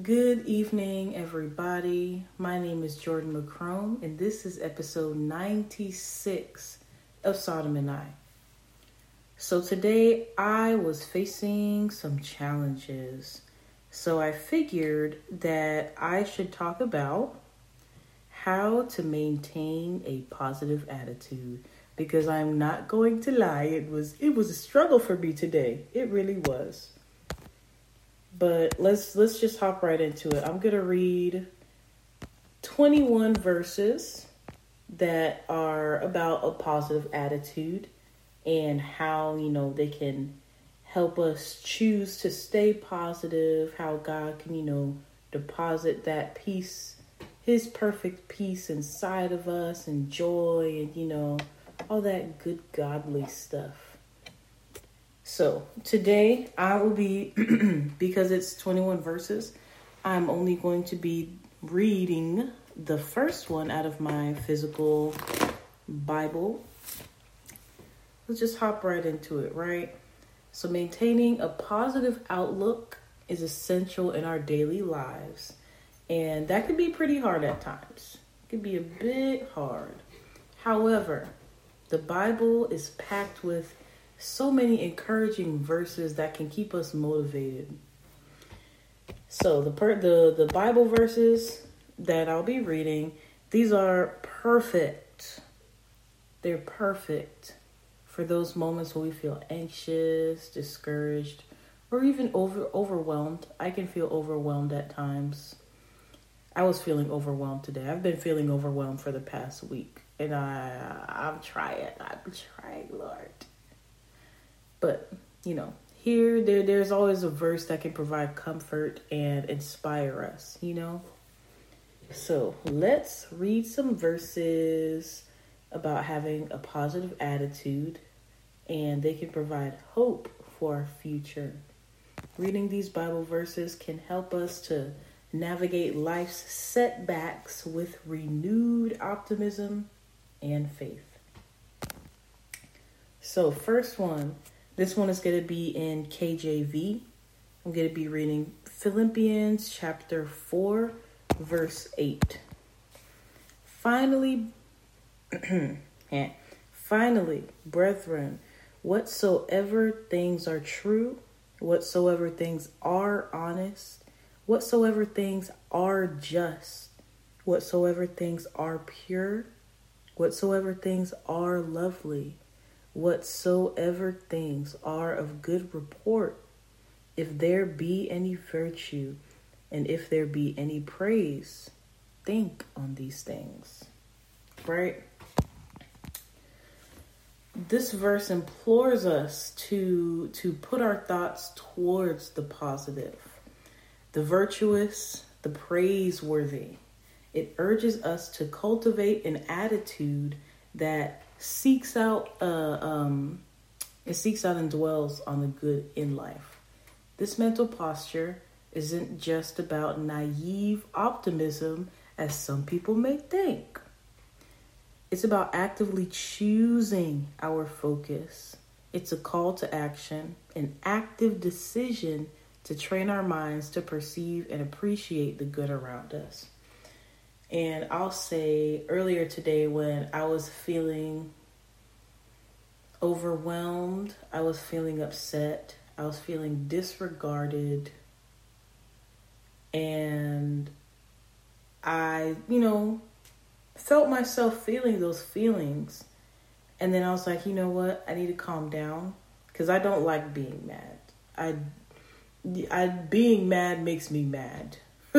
Good evening, everybody. My name is Jordan McCrone, and this is episode 96 of Sodom and I. So, today I was facing some challenges. So, I figured that I should talk about how to maintain a positive attitude because I'm not going to lie, it was it was a struggle for me today. It really was. But let's let's just hop right into it. I'm going to read 21 verses that are about a positive attitude and how, you know, they can help us choose to stay positive, how God can, you know, deposit that peace, his perfect peace inside of us and joy and, you know, all that good godly stuff. So today I will be, because it's 21 verses, I'm only going to be reading the first one out of my physical Bible. Let's just hop right into it, right? So, maintaining a positive outlook is essential in our daily lives, and that can be pretty hard at times. It can be a bit hard. However, the Bible is packed with so many encouraging verses that can keep us motivated. So the per- the the Bible verses that I'll be reading, these are perfect. They're perfect for those moments when we feel anxious, discouraged, or even over overwhelmed. I can feel overwhelmed at times. I was feeling overwhelmed today. I've been feeling overwhelmed for the past week, and I I'm trying. I'm trying, Lord. But, you know, here there there's always a verse that can provide comfort and inspire us, you know? So, let's read some verses about having a positive attitude and they can provide hope for our future. Reading these Bible verses can help us to navigate life's setbacks with renewed optimism and faith. So, first one this one is going to be in KJV. I'm going to be reading Philippians chapter 4, verse 8. Finally, finally, brethren, whatsoever things are true, whatsoever things are honest, whatsoever things are just, whatsoever things are pure, whatsoever things are lovely whatsoever things are of good report, if there be any virtue, and if there be any praise, think on these things. Right? This verse implores us to to put our thoughts towards the positive, the virtuous, the praiseworthy. It urges us to cultivate an attitude that seeks out uh, um, it seeks out and dwells on the good in life. This mental posture isn't just about naive optimism as some people may think. It's about actively choosing our focus. It's a call to action, an active decision to train our minds to perceive and appreciate the good around us. And I'll say earlier today when I was feeling overwhelmed, I was feeling upset, I was feeling disregarded, and I, you know, felt myself feeling those feelings. And then I was like, you know what? I need to calm down because I don't like being mad. I, I being mad makes me mad.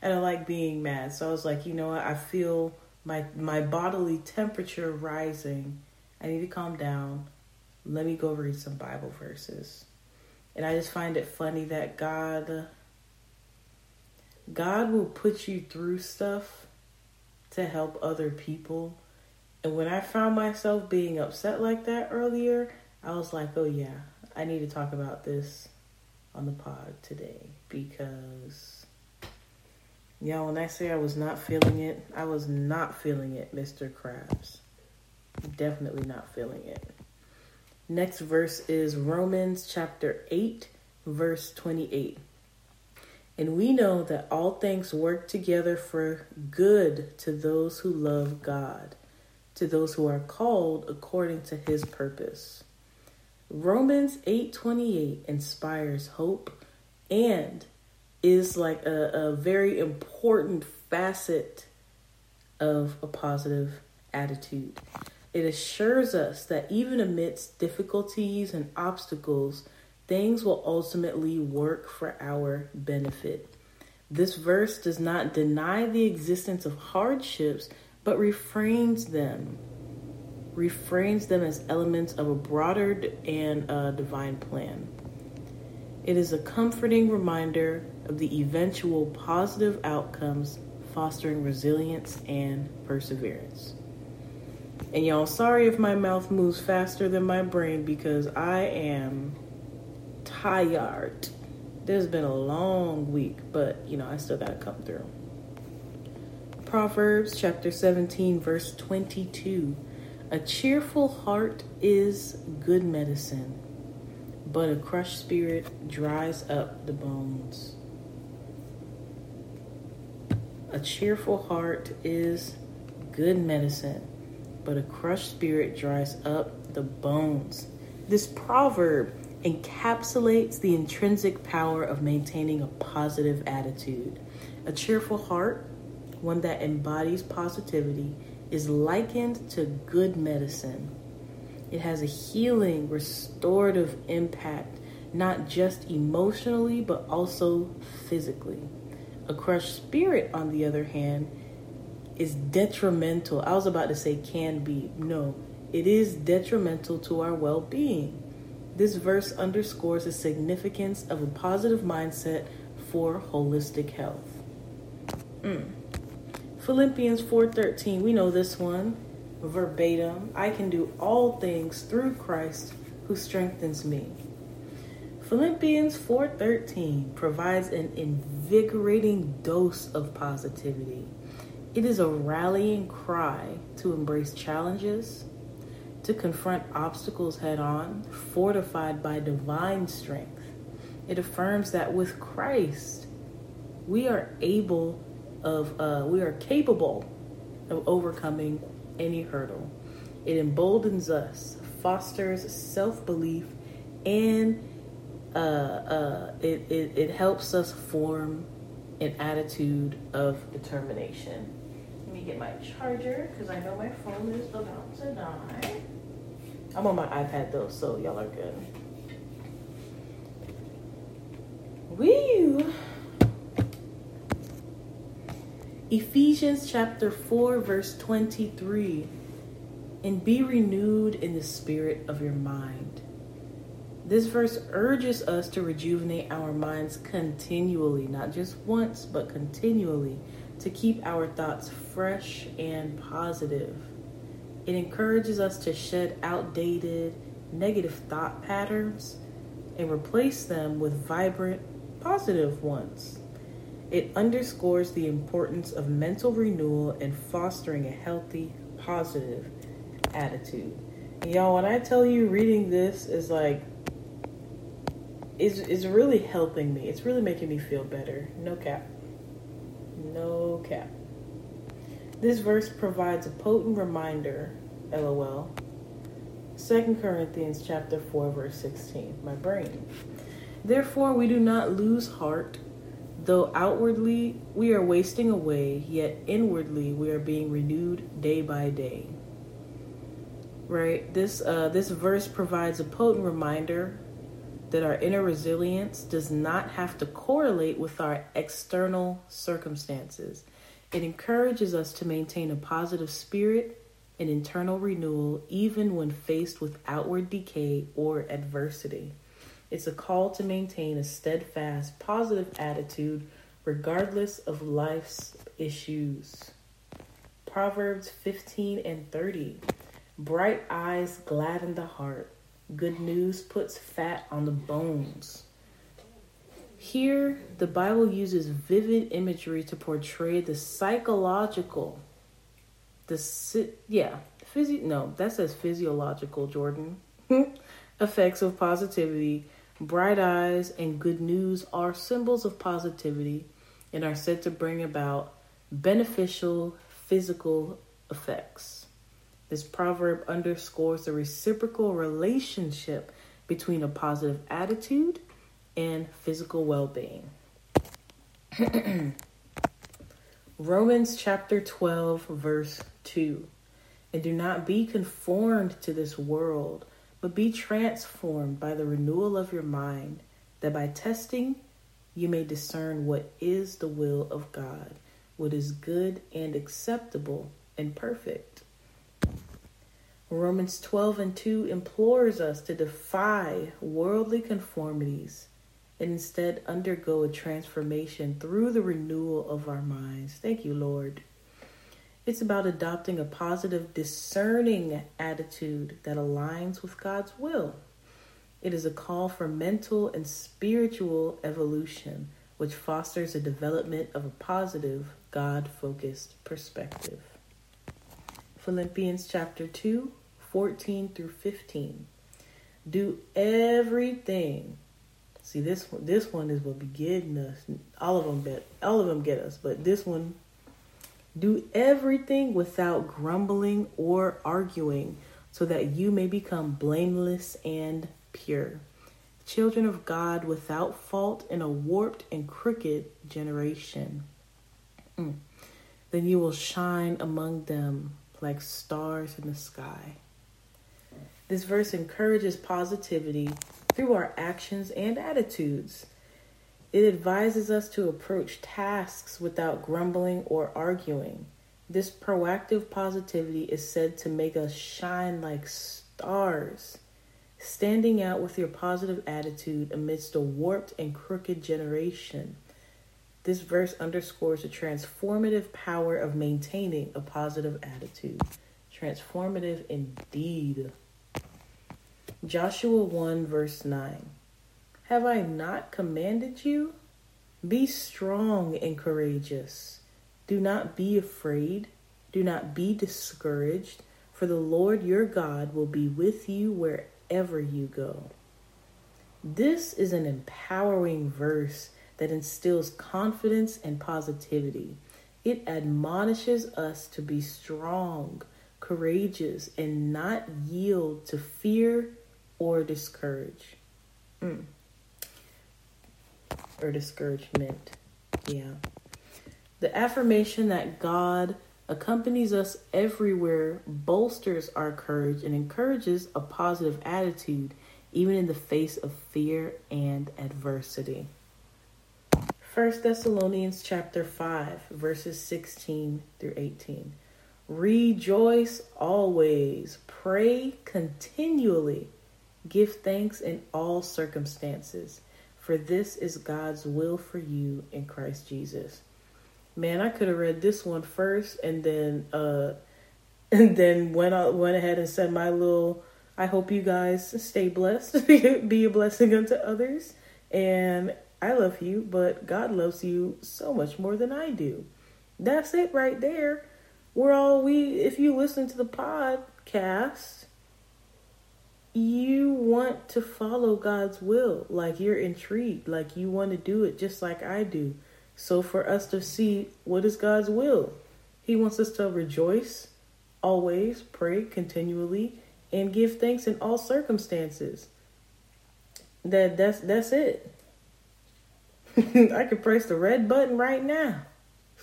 and I like being mad. So I was like, you know what? I feel my my bodily temperature rising. I need to calm down. Let me go read some Bible verses. And I just find it funny that God God will put you through stuff to help other people. And when I found myself being upset like that earlier, I was like, "Oh yeah, I need to talk about this on the pod today because yeah, when I say I was not feeling it, I was not feeling it, Mr. Krabs. Definitely not feeling it. Next verse is Romans chapter 8, verse 28. And we know that all things work together for good to those who love God, to those who are called according to his purpose. Romans 8:28 inspires hope and is like a, a very important facet of a positive attitude. It assures us that even amidst difficulties and obstacles, things will ultimately work for our benefit. This verse does not deny the existence of hardships, but refrains them. Refrains them as elements of a broader and uh, divine plan. It is a comforting reminder of the eventual positive outcomes, fostering resilience and perseverance. And y'all, sorry if my mouth moves faster than my brain because I am tired. Has been a long week, but you know, I still gotta come through. Proverbs chapter 17, verse 22. A cheerful heart is good medicine, but a crushed spirit dries up the bones. A cheerful heart is good medicine, but a crushed spirit dries up the bones. This proverb encapsulates the intrinsic power of maintaining a positive attitude. A cheerful heart, one that embodies positivity, is likened to good medicine. It has a healing, restorative impact, not just emotionally, but also physically. A crushed spirit, on the other hand, is detrimental. I was about to say can be. No, it is detrimental to our well being. This verse underscores the significance of a positive mindset for holistic health. Mm. Philippians 4:13, we know this one verbatim. I can do all things through Christ who strengthens me. Philippians 4:13 provides an invigorating dose of positivity. It is a rallying cry to embrace challenges, to confront obstacles head on, fortified by divine strength. It affirms that with Christ, we are able of uh, we are capable of overcoming any hurdle. It emboldens us, fosters self-belief, and uh, uh, it, it, it helps us form an attitude of determination. Let me get my charger because I know my phone is about to die. I'm on my iPad though, so y'all are good. Woo! Ephesians chapter 4, verse 23. And be renewed in the spirit of your mind this verse urges us to rejuvenate our minds continually, not just once, but continually, to keep our thoughts fresh and positive. It encourages us to shed outdated, negative thought patterns and replace them with vibrant, positive ones. It underscores the importance of mental renewal and fostering a healthy, positive attitude. And y'all, when I tell you reading this is like is is really helping me. It's really making me feel better. No cap. No cap. This verse provides a potent reminder, lol. 2 Corinthians chapter 4 verse 16. My brain. Therefore we do not lose heart, though outwardly we are wasting away, yet inwardly we are being renewed day by day. Right? This uh, this verse provides a potent reminder that our inner resilience does not have to correlate with our external circumstances. It encourages us to maintain a positive spirit and internal renewal even when faced with outward decay or adversity. It's a call to maintain a steadfast, positive attitude regardless of life's issues. Proverbs 15 and 30. Bright eyes gladden the heart Good news puts fat on the bones. Here, the Bible uses vivid imagery to portray the psychological, the yeah, physio. No, that says physiological. Jordan effects of positivity, Bright eyes and good news are symbols of positivity and are said to bring about beneficial physical effects. This proverb underscores the reciprocal relationship between a positive attitude and physical well being. Romans chapter 12, verse 2. And do not be conformed to this world, but be transformed by the renewal of your mind, that by testing you may discern what is the will of God, what is good and acceptable and perfect. Romans 12 and 2 implores us to defy worldly conformities and instead undergo a transformation through the renewal of our minds. Thank you, Lord. It's about adopting a positive, discerning attitude that aligns with God's will. It is a call for mental and spiritual evolution, which fosters the development of a positive, God focused perspective. Philippians chapter 2, 14 through 15. Do everything See this one. This one is what be getting us. All of them get. All of them get us. But this one, do everything without grumbling or arguing, so that you may become blameless and pure, children of God without fault in a warped and crooked generation. Mm. Then you will shine among them like stars in the sky. This verse encourages positivity through our actions and attitudes. It advises us to approach tasks without grumbling or arguing. This proactive positivity is said to make us shine like stars, standing out with your positive attitude amidst a warped and crooked generation. This verse underscores the transformative power of maintaining a positive attitude. Transformative indeed. Joshua 1, verse 9. Have I not commanded you? Be strong and courageous. Do not be afraid. Do not be discouraged, for the Lord your God will be with you wherever you go. This is an empowering verse that instills confidence and positivity. It admonishes us to be strong, courageous, and not yield to fear or discourage. Mm. Or discouragement. Yeah. The affirmation that God accompanies us everywhere bolsters our courage and encourages a positive attitude even in the face of fear and adversity. 1 Thessalonians chapter 5 verses 16 through 18. Rejoice always, pray continually Give thanks in all circumstances, for this is God's will for you in Christ Jesus. Man, I could have read this one first and then uh and then went went ahead and said my little I hope you guys stay blessed, be a blessing unto others, and I love you, but God loves you so much more than I do. That's it right there. We're all we if you listen to the podcast, you want to follow God's will. Like you're intrigued, like you want to do it just like I do. So for us to see what is God's will, He wants us to rejoice, always pray continually, and give thanks in all circumstances. That that's that's it. I could press the red button right now.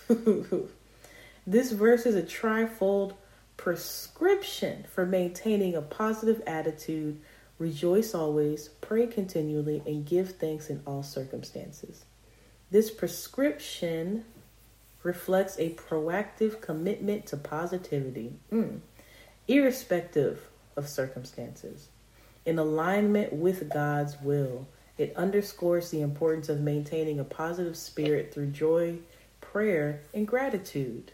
this verse is a trifold prescription for maintaining a positive attitude, rejoice always, pray continually, and give thanks in all circumstances. This prescription reflects a proactive commitment to positivity, mm, irrespective of circumstances. In alignment with God's will, it underscores the importance of maintaining a positive spirit through joy, prayer, and gratitude.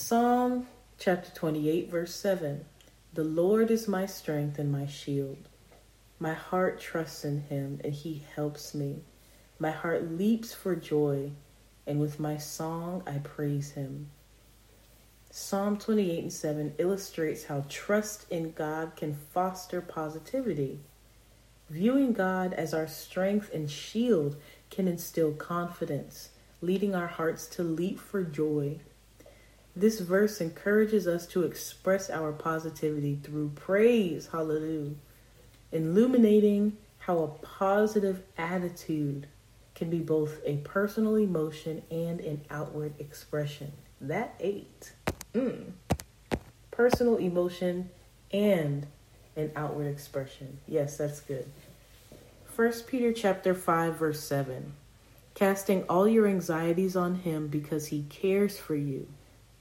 Psalm chapter 28, verse 7 The Lord is my strength and my shield. My heart trusts in him, and he helps me. My heart leaps for joy, and with my song I praise him. Psalm 28 and 7 illustrates how trust in God can foster positivity. Viewing God as our strength and shield can instill confidence, leading our hearts to leap for joy. This verse encourages us to express our positivity through praise, hallelujah, illuminating how a positive attitude can be both a personal emotion and an outward expression. That ate. Mm. Personal emotion and an outward expression. Yes, that's good. First Peter chapter 5 verse 7. Casting all your anxieties on him because he cares for you.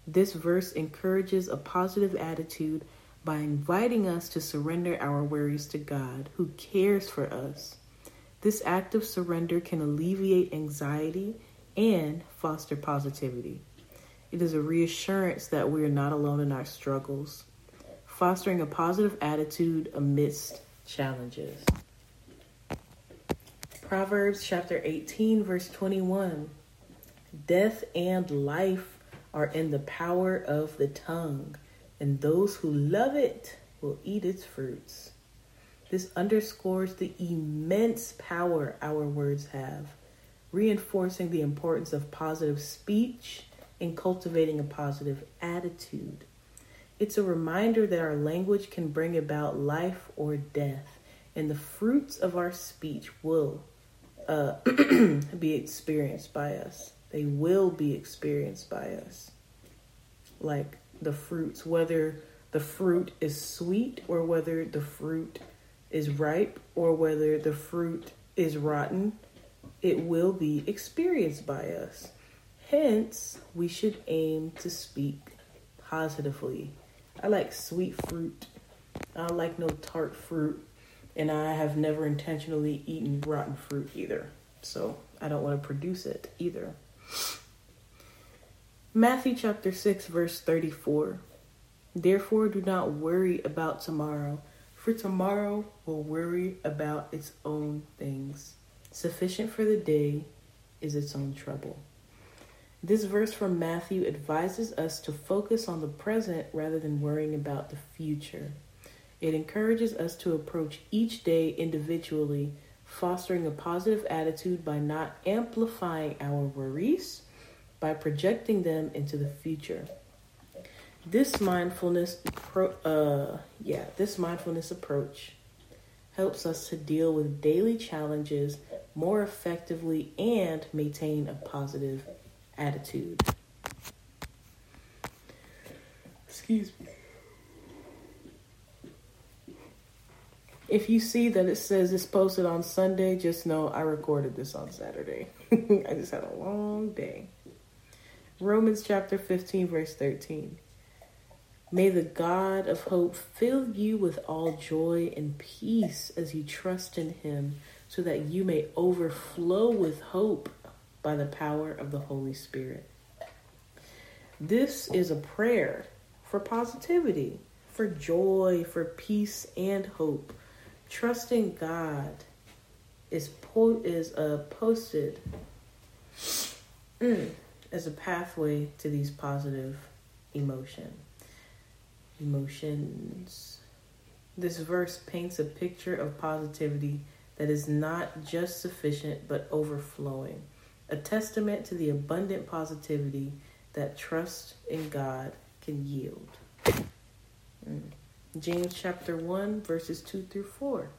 This verse encourages a positive attitude by inviting us to surrender our worries to God, who cares for us. This act of surrender can alleviate anxiety and foster positivity. It is a reassurance that we are not alone in our struggles, fostering a positive attitude amidst challenges. Proverbs chapter 18, verse 21 Death and life are in the power of the tongue, and those who love it will eat its fruits. This underscores the immense power our words have, reinforcing the importance of positive speech and cultivating a positive attitude. It's a reminder that our language can bring about life or death, and the fruits of our speech will uh, be experienced by us. They will be experienced by us. Like the fruits, whether the fruit is sweet or whether the fruit is ripe or whether the fruit is rotten, it will be experienced by us. Hence, we should aim to speak positively. I like sweet fruit. I like no tart fruit. And I have never intentionally eaten rotten fruit either. So I don't want to produce it either. Matthew chapter 6, verse 34. Therefore, do not worry about tomorrow, for tomorrow will worry about its own things. Sufficient for the day is its own trouble. This verse from Matthew advises us to focus on the present rather than worrying about the future. It encourages us to approach each day individually, fostering a positive attitude by not amplifying our worries, by projecting them into the future. This mindfulness, pro- uh, yeah, this mindfulness approach helps us to deal with daily challenges more effectively and maintain a positive attitude. Excuse me. If you see that it says it's posted on Sunday, just know I recorded this on Saturday. I just had a long day. Romans chapter 15, verse 13. May the God of hope fill you with all joy and peace as you trust in him, so that you may overflow with hope by the power of the Holy Spirit. This is a prayer for positivity, for joy, for peace and hope. Trusting God is po- is uh, posted mm, as a pathway to these positive emotion emotions. This verse paints a picture of positivity that is not just sufficient but overflowing a testament to the abundant positivity that trust in God can yield. Mm. James chapter 1, verses 2 through 4.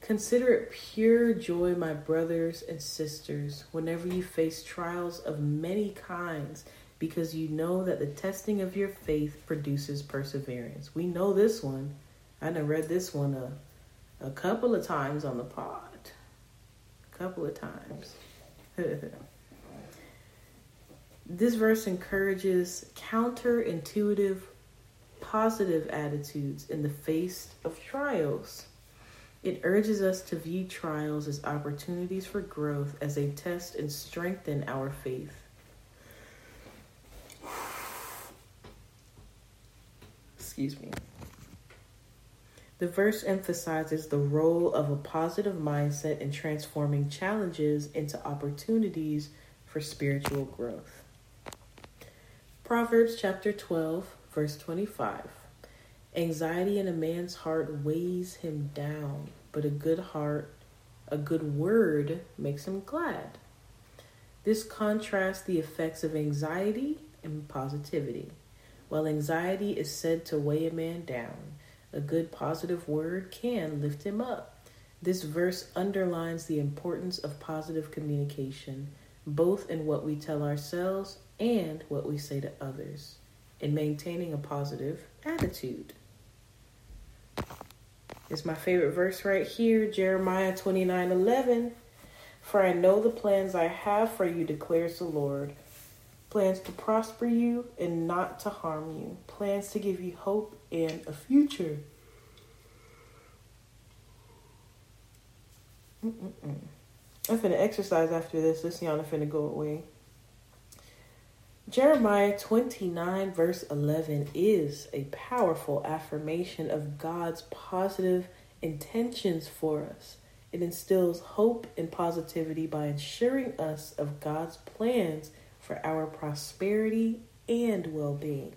Consider it pure joy, my brothers and sisters, whenever you face trials of many kinds, because you know that the testing of your faith produces perseverance. We know this one. I have read this one a, a couple of times on the pod. A couple of times. this verse encourages counterintuitive positive attitudes in the face of trials. It urges us to view trials as opportunities for growth as they test and strengthen our faith. Excuse me. The verse emphasizes the role of a positive mindset in transforming challenges into opportunities for spiritual growth. Proverbs chapter 12, verse 25. Anxiety in a man's heart weighs him down, but a good heart, a good word makes him glad. This contrasts the effects of anxiety and positivity. While anxiety is said to weigh a man down, a good positive word can lift him up. This verse underlines the importance of positive communication, both in what we tell ourselves and what we say to others, in maintaining a positive attitude. It's my favorite verse right here, Jeremiah 29 11. For I know the plans I have for you, declares the Lord plans to prosper you and not to harm you, plans to give you hope and a future. Mm-mm-mm. I'm finna exercise after this. This yana finna go away. Jeremiah 29, verse 11, is a powerful affirmation of God's positive intentions for us. It instills hope and positivity by assuring us of God's plans for our prosperity and well being.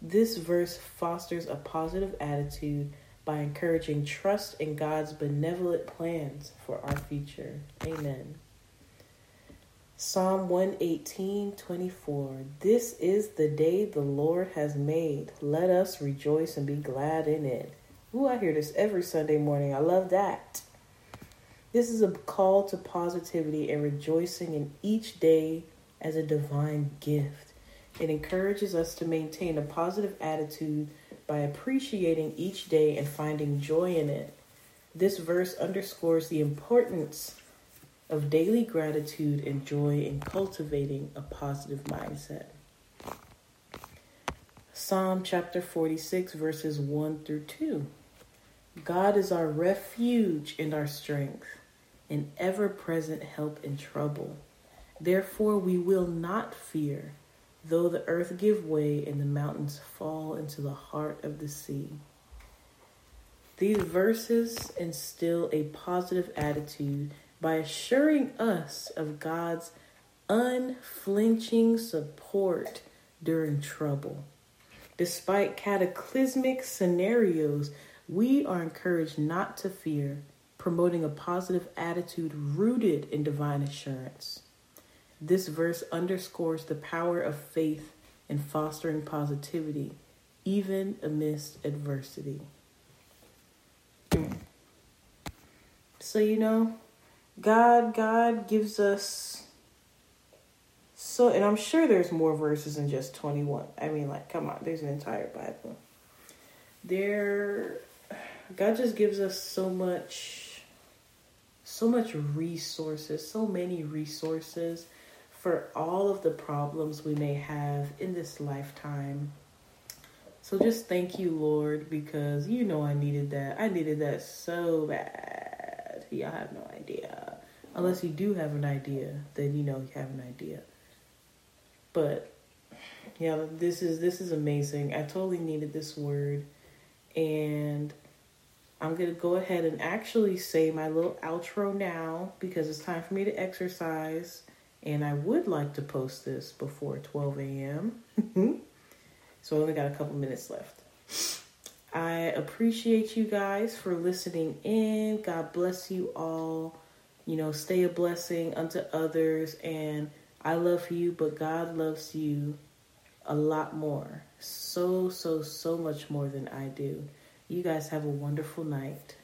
This verse fosters a positive attitude by encouraging trust in God's benevolent plans for our future. Amen. Psalm 118 24. This is the day the Lord has made. Let us rejoice and be glad in it. Ooh, I hear this every Sunday morning. I love that. This is a call to positivity and rejoicing in each day as a divine gift. It encourages us to maintain a positive attitude by appreciating each day and finding joy in it. This verse underscores the importance of daily gratitude and joy in cultivating a positive mindset. Psalm chapter 46, verses 1 through 2. God is our refuge and our strength, an ever present help in trouble. Therefore, we will not fear though the earth give way and the mountains fall into the heart of the sea. These verses instill a positive attitude by assuring us of God's unflinching support during trouble. Despite cataclysmic scenarios, we are encouraged not to fear, promoting a positive attitude rooted in divine assurance. This verse underscores the power of faith in fostering positivity, even amidst adversity. So, you know, God, God gives us so, and I'm sure there's more verses than just 21. I mean, like, come on, there's an entire Bible. There, God just gives us so much, so much resources, so many resources for all of the problems we may have in this lifetime. So just thank you, Lord, because you know I needed that. I needed that so bad. Y'all have no idea. Unless you do have an idea, then you know you have an idea. But yeah, this is this is amazing. I totally needed this word and I'm to go ahead and actually say my little outro now because it's time for me to exercise and I would like to post this before 12 a.m. so I only got a couple minutes left. I appreciate you guys for listening in. God bless you all. You know, stay a blessing unto others. And I love you, but God loves you a lot more. So, so, so much more than I do. You guys have a wonderful night.